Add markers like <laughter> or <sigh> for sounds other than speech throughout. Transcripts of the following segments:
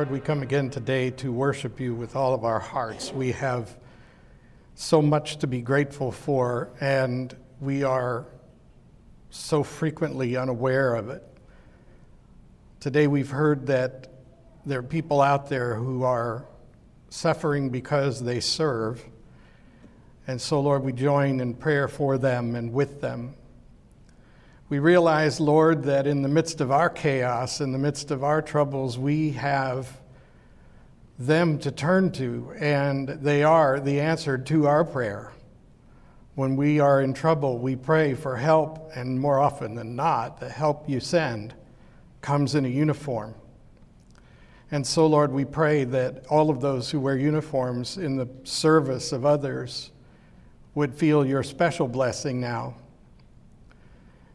Lord, we come again today to worship you with all of our hearts. We have so much to be grateful for, and we are so frequently unaware of it. Today, we've heard that there are people out there who are suffering because they serve. And so, Lord, we join in prayer for them and with them. We realize, Lord, that in the midst of our chaos, in the midst of our troubles, we have them to turn to, and they are the answer to our prayer. When we are in trouble, we pray for help, and more often than not, the help you send comes in a uniform. And so, Lord, we pray that all of those who wear uniforms in the service of others would feel your special blessing now.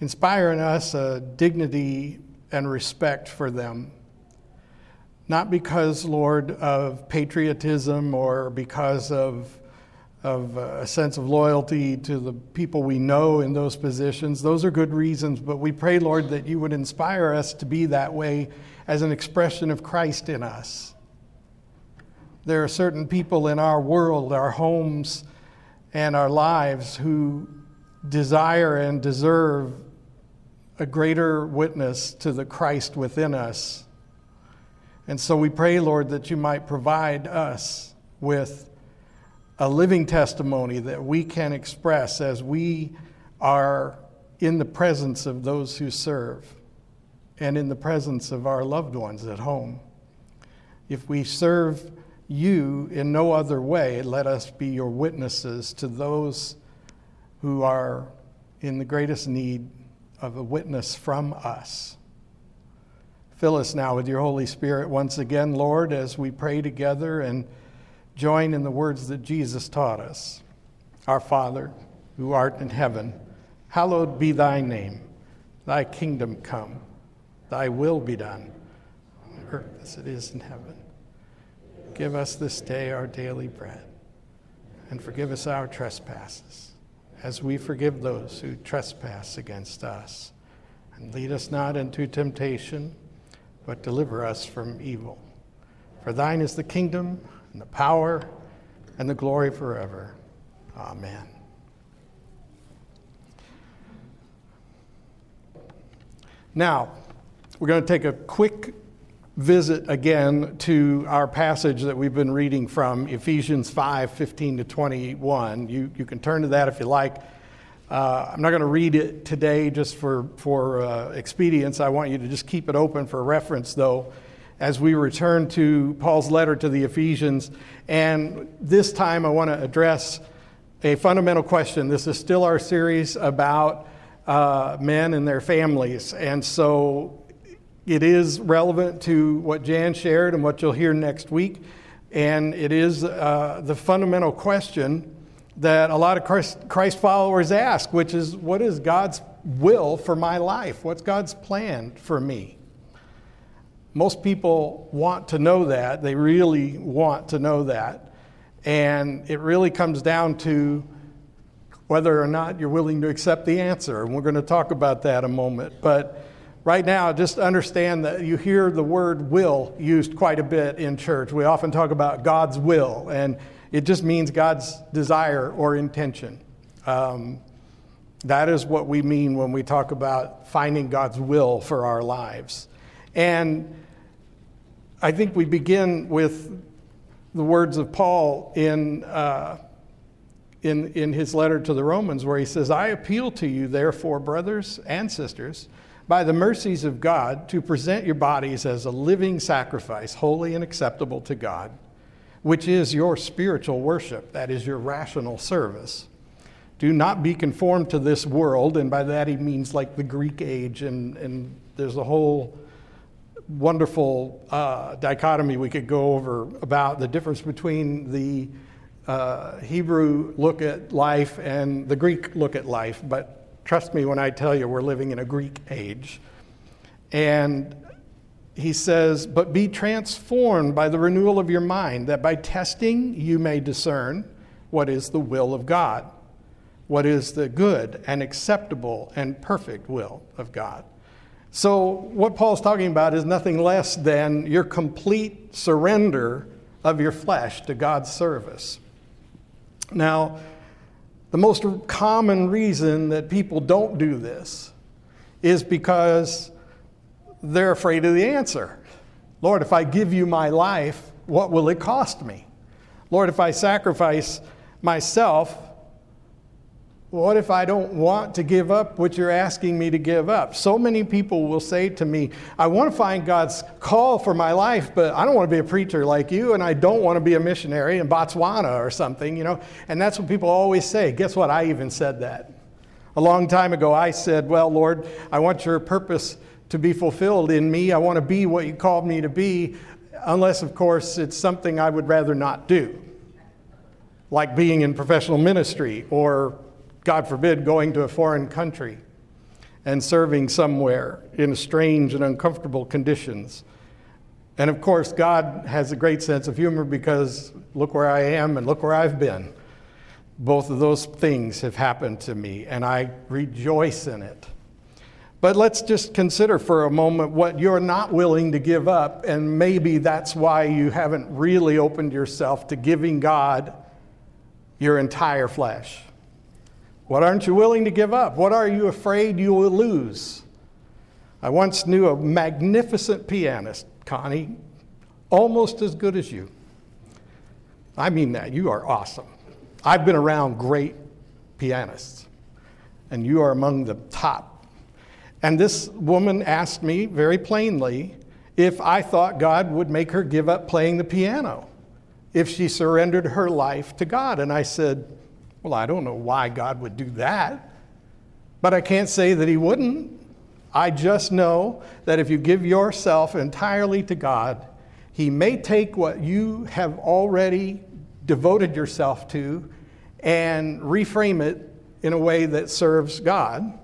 Inspire in us a dignity and respect for them. Not because, Lord, of patriotism or because of, of uh, a sense of loyalty to the people we know in those positions. Those are good reasons, but we pray, Lord, that you would inspire us to be that way as an expression of Christ in us. There are certain people in our world, our homes, and our lives who desire and deserve a greater witness to the Christ within us. And so we pray, Lord, that you might provide us with a living testimony that we can express as we are in the presence of those who serve and in the presence of our loved ones at home. If we serve you in no other way, let us be your witnesses to those who are in the greatest need of a witness from us. Fill us now with your Holy Spirit once again, Lord, as we pray together and join in the words that Jesus taught us. Our Father, who art in heaven, hallowed be thy name. Thy kingdom come, thy will be done, on earth as it is in heaven. Give us this day our daily bread, and forgive us our trespasses, as we forgive those who trespass against us. And lead us not into temptation, but deliver us from evil. For thine is the kingdom, and the power, and the glory forever. Amen. Now, we're going to take a quick visit again to our passage that we've been reading from Ephesians 5 15 to 21. You, you can turn to that if you like. Uh, I'm not going to read it today just for, for uh, expedience. I want you to just keep it open for reference, though, as we return to Paul's letter to the Ephesians. And this time I want to address a fundamental question. This is still our series about uh, men and their families. And so it is relevant to what Jan shared and what you'll hear next week. And it is uh, the fundamental question that a lot of Christ, followers ask, which is what is God's will for my life? What's God's plan for me? Most people want to know that. They really want to know that. And it really comes down to whether or not you're willing to accept the answer. And we're going to talk about that a moment. But Right now, just understand that you hear the word will used quite a bit in church. We often talk about God's will, and it just means God's desire or intention. Um, that is what we mean when we talk about finding God's will for our lives. And I think we begin with the words of Paul in, uh, in, in his letter to the Romans, where he says, I appeal to you, therefore, brothers and sisters by the mercies of God to present your bodies as a living sacrifice, holy and acceptable to God, which is your spiritual worship, that is your rational service. Do not be conformed to this world, and by that he means like the Greek age, and, and there's a whole wonderful uh, dichotomy we could go over about the difference between the uh, Hebrew look at life and the Greek look at life, but Trust me when I tell you we're living in a Greek age. And he says, But be transformed by the renewal of your mind, that by testing you may discern what is the will of God, what is the good and acceptable and perfect will of God. So, what Paul's talking about is nothing less than your complete surrender of your flesh to God's service. Now, the most common reason that people don't do this is because they're afraid of the answer. Lord, if I give you my life, what will it cost me? Lord, if I sacrifice myself, what if I don't want to give up what you're asking me to give up? So many people will say to me, I want to find God's call for my life, but I don't want to be a preacher like you, and I don't want to be a missionary in Botswana or something, you know? And that's what people always say. Guess what? I even said that. A long time ago, I said, Well, Lord, I want your purpose to be fulfilled in me. I want to be what you called me to be, unless, of course, it's something I would rather not do, like being in professional ministry or God forbid, going to a foreign country and serving somewhere in strange and uncomfortable conditions. And of course, God has a great sense of humor because look where I am and look where I've been. Both of those things have happened to me, and I rejoice in it. But let's just consider for a moment what you're not willing to give up, and maybe that's why you haven't really opened yourself to giving God your entire flesh. What aren't you willing to give up? What are you afraid you will lose? I once knew a magnificent pianist, Connie, almost as good as you. I mean that. You are awesome. I've been around great pianists, and you are among the top. And this woman asked me very plainly if I thought God would make her give up playing the piano if she surrendered her life to God. And I said, well, I don't know why God would do that, but I can't say that He wouldn't. I just know that if you give yourself entirely to God, He may take what you have already devoted yourself to and reframe it in a way that serves God.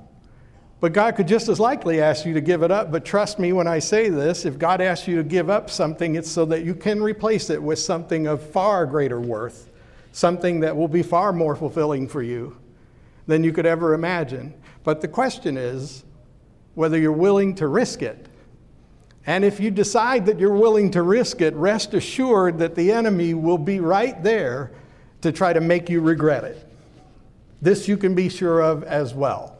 But God could just as likely ask you to give it up. But trust me when I say this if God asks you to give up something, it's so that you can replace it with something of far greater worth something that will be far more fulfilling for you than you could ever imagine. But the question is whether you're willing to risk it. And if you decide that you're willing to risk it, rest assured that the enemy will be right there to try to make you regret it. This you can be sure of as well.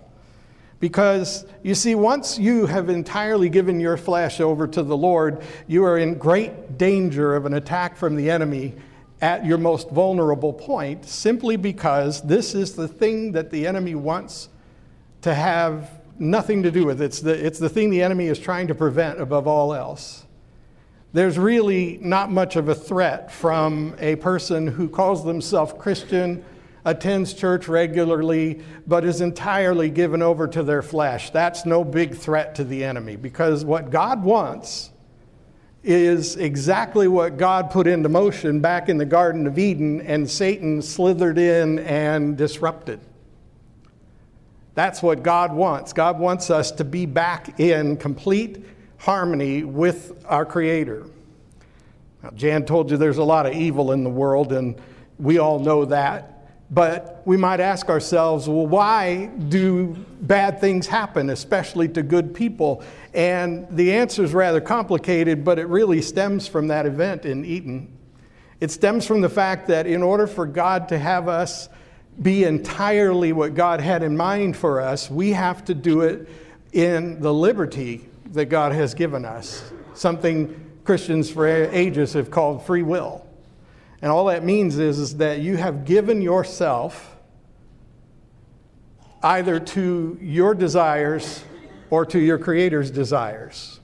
Because you see, once you have entirely given your flesh over to the Lord, you are in great danger of an attack from the enemy at your most vulnerable point simply because this is the thing that the enemy wants to have nothing to do with. It's the, it's the thing the enemy is trying to prevent above all else. There's really not much of a threat from a person who calls themselves Christian, attends church regularly, but is entirely given over to their flesh. That's no big threat to the enemy because what God wants is exactly what God put into motion back in the Garden of Eden, and Satan slithered in and disrupted. That's what God wants. God wants us to be back in complete harmony with our Creator. Now, Jan told you there's a lot of evil in the world, and we all know that. But we might ask ourselves, well, why do bad things happen, especially to good people? And the answer is rather complicated, but it really stems from that event in Eden. It stems from the fact that in order for God to have us be entirely what God had in mind for us, we have to do it in the liberty that God has given us, something Christians for ages have called free will. And all that means is, is that you have given yourself either to your desires or to your Creator's desires.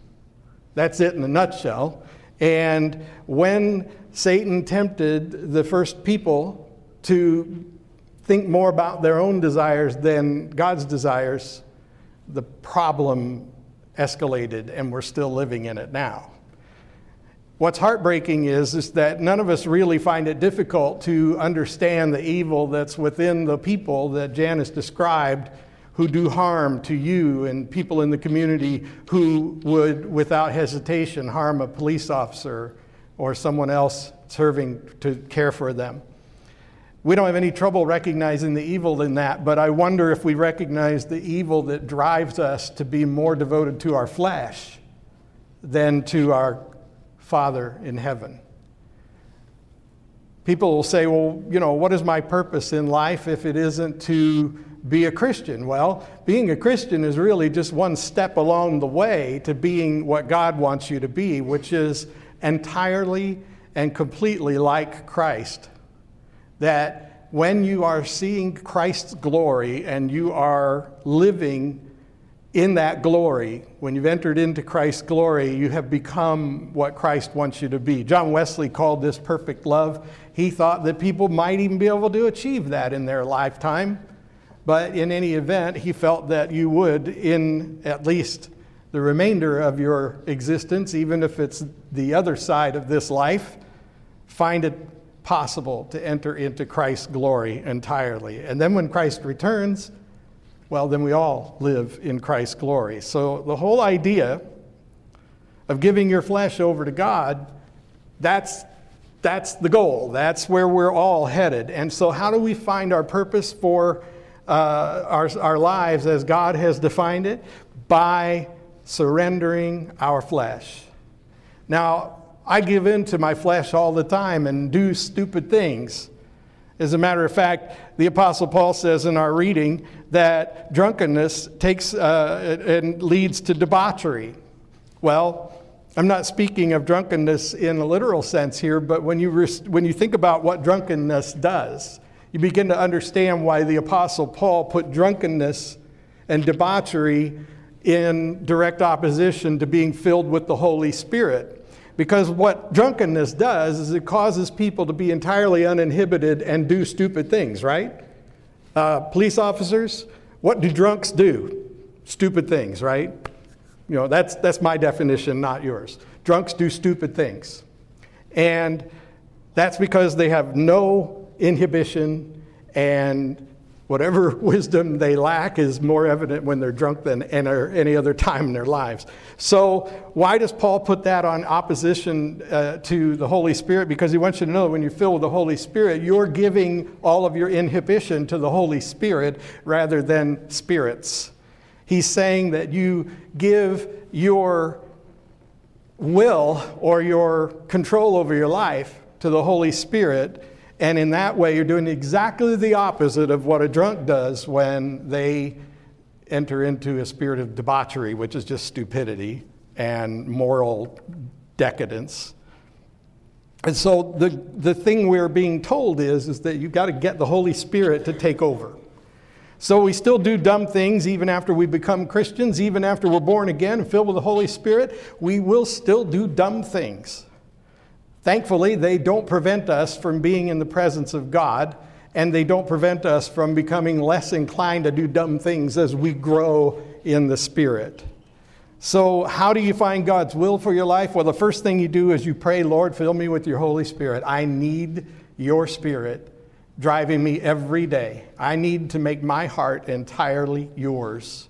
That's it in a nutshell. And when Satan tempted the first people to think more about their own desires than God's desires, the problem escalated, and we're still living in it now. What's heartbreaking is, is that none of us really find it difficult to understand the evil that's within the people that Janice described who do harm to you and people in the community who would, without hesitation, harm a police officer or someone else serving to care for them. We don't have any trouble recognizing the evil in that, but I wonder if we recognize the evil that drives us to be more devoted to our flesh than to our Father in heaven. People will say, well, you know, what is my purpose in life if it isn't to be a Christian? Well, being a Christian is really just one step along the way to being what God wants you to be, which is entirely and completely like Christ that when you are seeing Christ's glory and you are living in that glory, when you've entered into Christ's glory, you have become what Christ wants you to be. John Wesley called this perfect love. He thought that people might even be able to achieve that in their lifetime. But in any event, he felt that you would, in at least the remainder of your existence, even if it's the other side of this life, find it possible to enter into Christ's glory entirely. And then when Christ returns, well, then we all live in Christ's glory. So the whole idea of giving your flesh over to God, that's, that's the goal. That's where we're all headed. And so, how do we find our purpose for uh, our, our lives as God has defined it? By surrendering our flesh. Now, I give in to my flesh all the time and do stupid things. As a matter of fact, the Apostle Paul says in our reading that drunkenness takes uh, and leads to debauchery. Well, I'm not speaking of drunkenness in a literal sense here, but when you, when you think about what drunkenness does, you begin to understand why the Apostle Paul put drunkenness and debauchery in direct opposition to being filled with the Holy Spirit. Because what drunkenness does is it causes people to be entirely uninhibited and do stupid things, right? Uh, police officers, what do drunks do? Stupid things, right? You know, that's, that's my definition, not yours. Drunks do stupid things. And that's because they have no inhibition and Whatever <laughs> wisdom they lack is more evident when they're drunk than any other time in their lives. So, why does Paul put that on opposition uh, to the Holy Spirit? Because he wants you to know when you're filled with the Holy Spirit, you're giving all of your inhibition to the Holy Spirit rather than spirits. He's saying that you give your will or your control over your life to the Holy Spirit and in that way, you're doing exactly the opposite of what a drunk does when they enter into a spirit of debauchery, which is just stupidity and moral decadence. And so the, the thing we're being told is, is that you've got to get the Holy Spirit to take over. So we still do dumb things even after we become Christians, even after we're born again and filled with the Holy Spirit. We will still do dumb things. Thankfully, they don't prevent us from being in the presence of God, and they don't prevent us from becoming less inclined to do dumb things as we grow in the Spirit. So, how do you find God's will for your life? Well, the first thing you do is you pray, Lord, fill me with your Holy Spirit. I need your Spirit driving me every day. I need to make my heart entirely yours.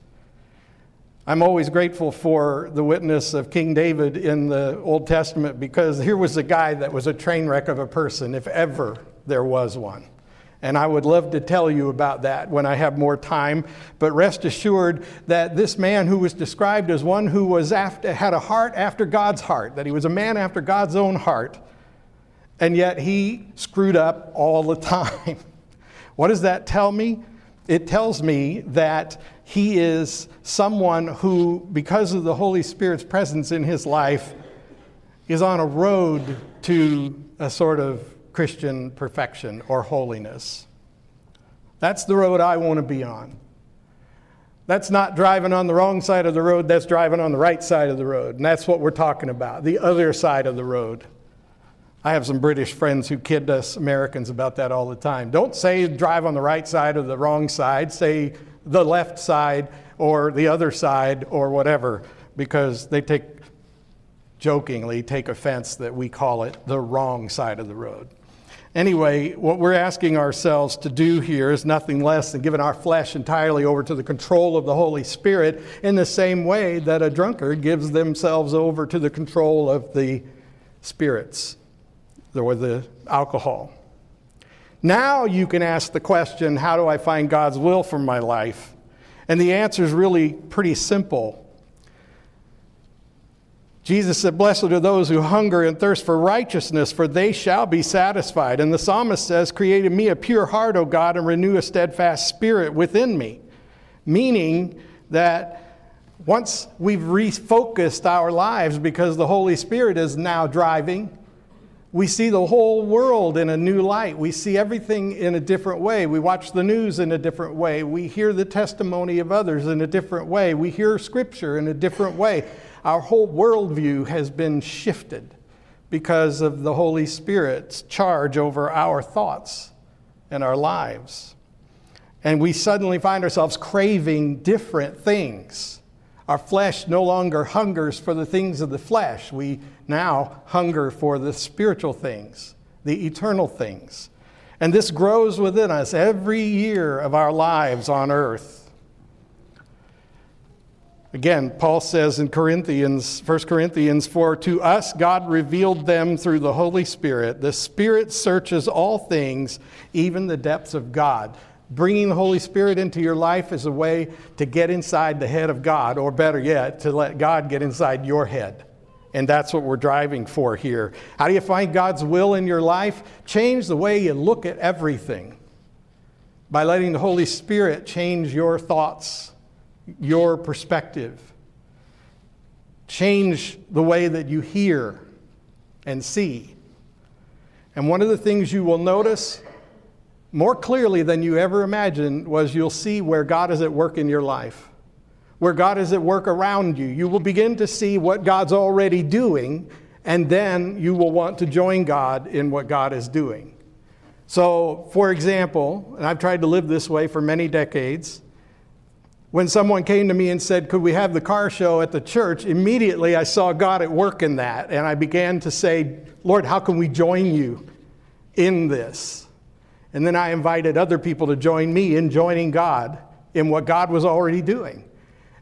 I'm always grateful for the witness of King David in the Old Testament because here was a guy that was a train wreck of a person, if ever there was one. And I would love to tell you about that when I have more time. But rest assured that this man who was described as one who was after, had a heart after God's heart, that he was a man after God's own heart, and yet he screwed up all the <laughs> time. what does that tell me? It tells me that he is someone who, because of the Holy Spirit's presence in his life, is on a road to a sort of Christian perfection or holiness. That's the road I want to be on. That's not driving on the wrong side of the road, that's driving on the right side of the road. And that's what we're talking about the other side of the road. I have some British friends who kid us Americans about that all the time. Don't say drive on the right side or the wrong side, say the left side or the other side or whatever, because they take jokingly take offense that we call it the wrong side of the road. Anyway, what we're asking ourselves to do here is nothing less than giving our flesh entirely over to the control of the Holy Spirit in the same way that a drunkard gives themselves over to the control of the spirits or the alcohol. Now you can ask the question how do I find God's will for my life? And the answer is really pretty simple. Jesus said, Blessed are those who hunger and thirst for righteousness, for they shall be satisfied. And the psalmist says, Create in me a pure heart, O God, and renew a steadfast spirit within me. Meaning that once we've refocused our lives because the Holy Spirit is now driving, we see the whole world in a new light. We see everything in a different way. We watch the news in a different way. We hear the testimony of others in a different way. We hear scripture in a different way. Our whole worldview has been shifted because of the Holy Spirit's charge over our thoughts and our lives. And we suddenly find ourselves craving different things. Our flesh no longer hungers for the things of the flesh. We now hunger for the spiritual things, the eternal things. And this grows within us every year of our lives on earth. Again, Paul says in Corinthians, 1 Corinthians 4 To us, God revealed them through the Holy Spirit. The Spirit searches all things, even the depths of God. Bringing the Holy Spirit into your life is a way to get inside the head of God, or better yet, to let God get inside your head. And that's what we're driving for here. How do you find God's will in your life? Change the way you look at everything by letting the Holy Spirit change your thoughts, your perspective. Change the way that you hear and see. And one of the things you will notice more clearly than you ever imagined was you'll see where God is at work in your life where God is at work around you. You will begin to see what God's already doing, and then you will want to join God in what God is doing. So, for example, and I've tried to live this way for many decades, when someone came to me and said, Could we have the car show at the church? Immediately I saw God at work in that, and I began to say, Lord, how can we join you in this? And then I invited other people to join me in joining God in what God was already doing.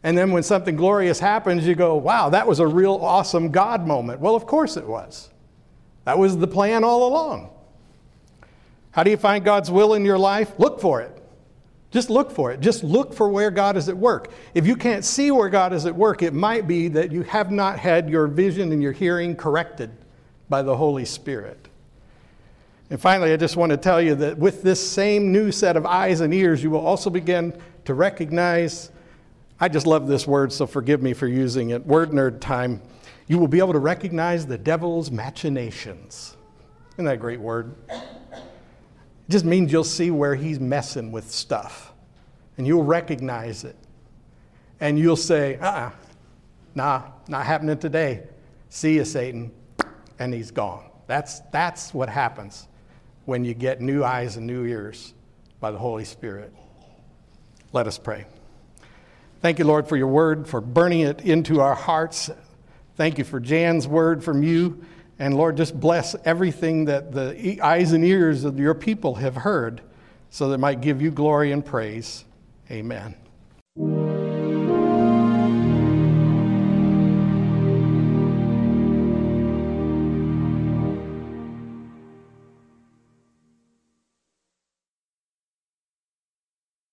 And then when something glorious happens, you go, wow, that was a real awesome God moment. Well, of course it was. That was the plan all along. How do you find God's will in your life? Look for it. Just look for it. Just look for where God is at work. If you can't see where God is at work, it might be that you have not had your vision and your hearing corrected by the Holy Spirit. And finally, I just want to tell you that with this same new set of eyes and ears, you will also begin to recognize I just love this word, so forgive me for using it. Word nerd time. You will be able to recognize the devil's machinations. Isn't that a great word? It just means you'll see where he's messing with stuff. And you'll recognize it. And you'll say, uh uh-uh, uh nah, not happening today. See you, Satan. And he's gone. That's, that's what happens when you get new eyes and new ears by the Holy Spirit. Let us pray. Thank you, Lord, for your word, for burning it into our hearts. Thank you for Jan's word from you. And Lord, just bless everything that the eyes and ears of your people have heard so that it might give you glory and praise. Amen.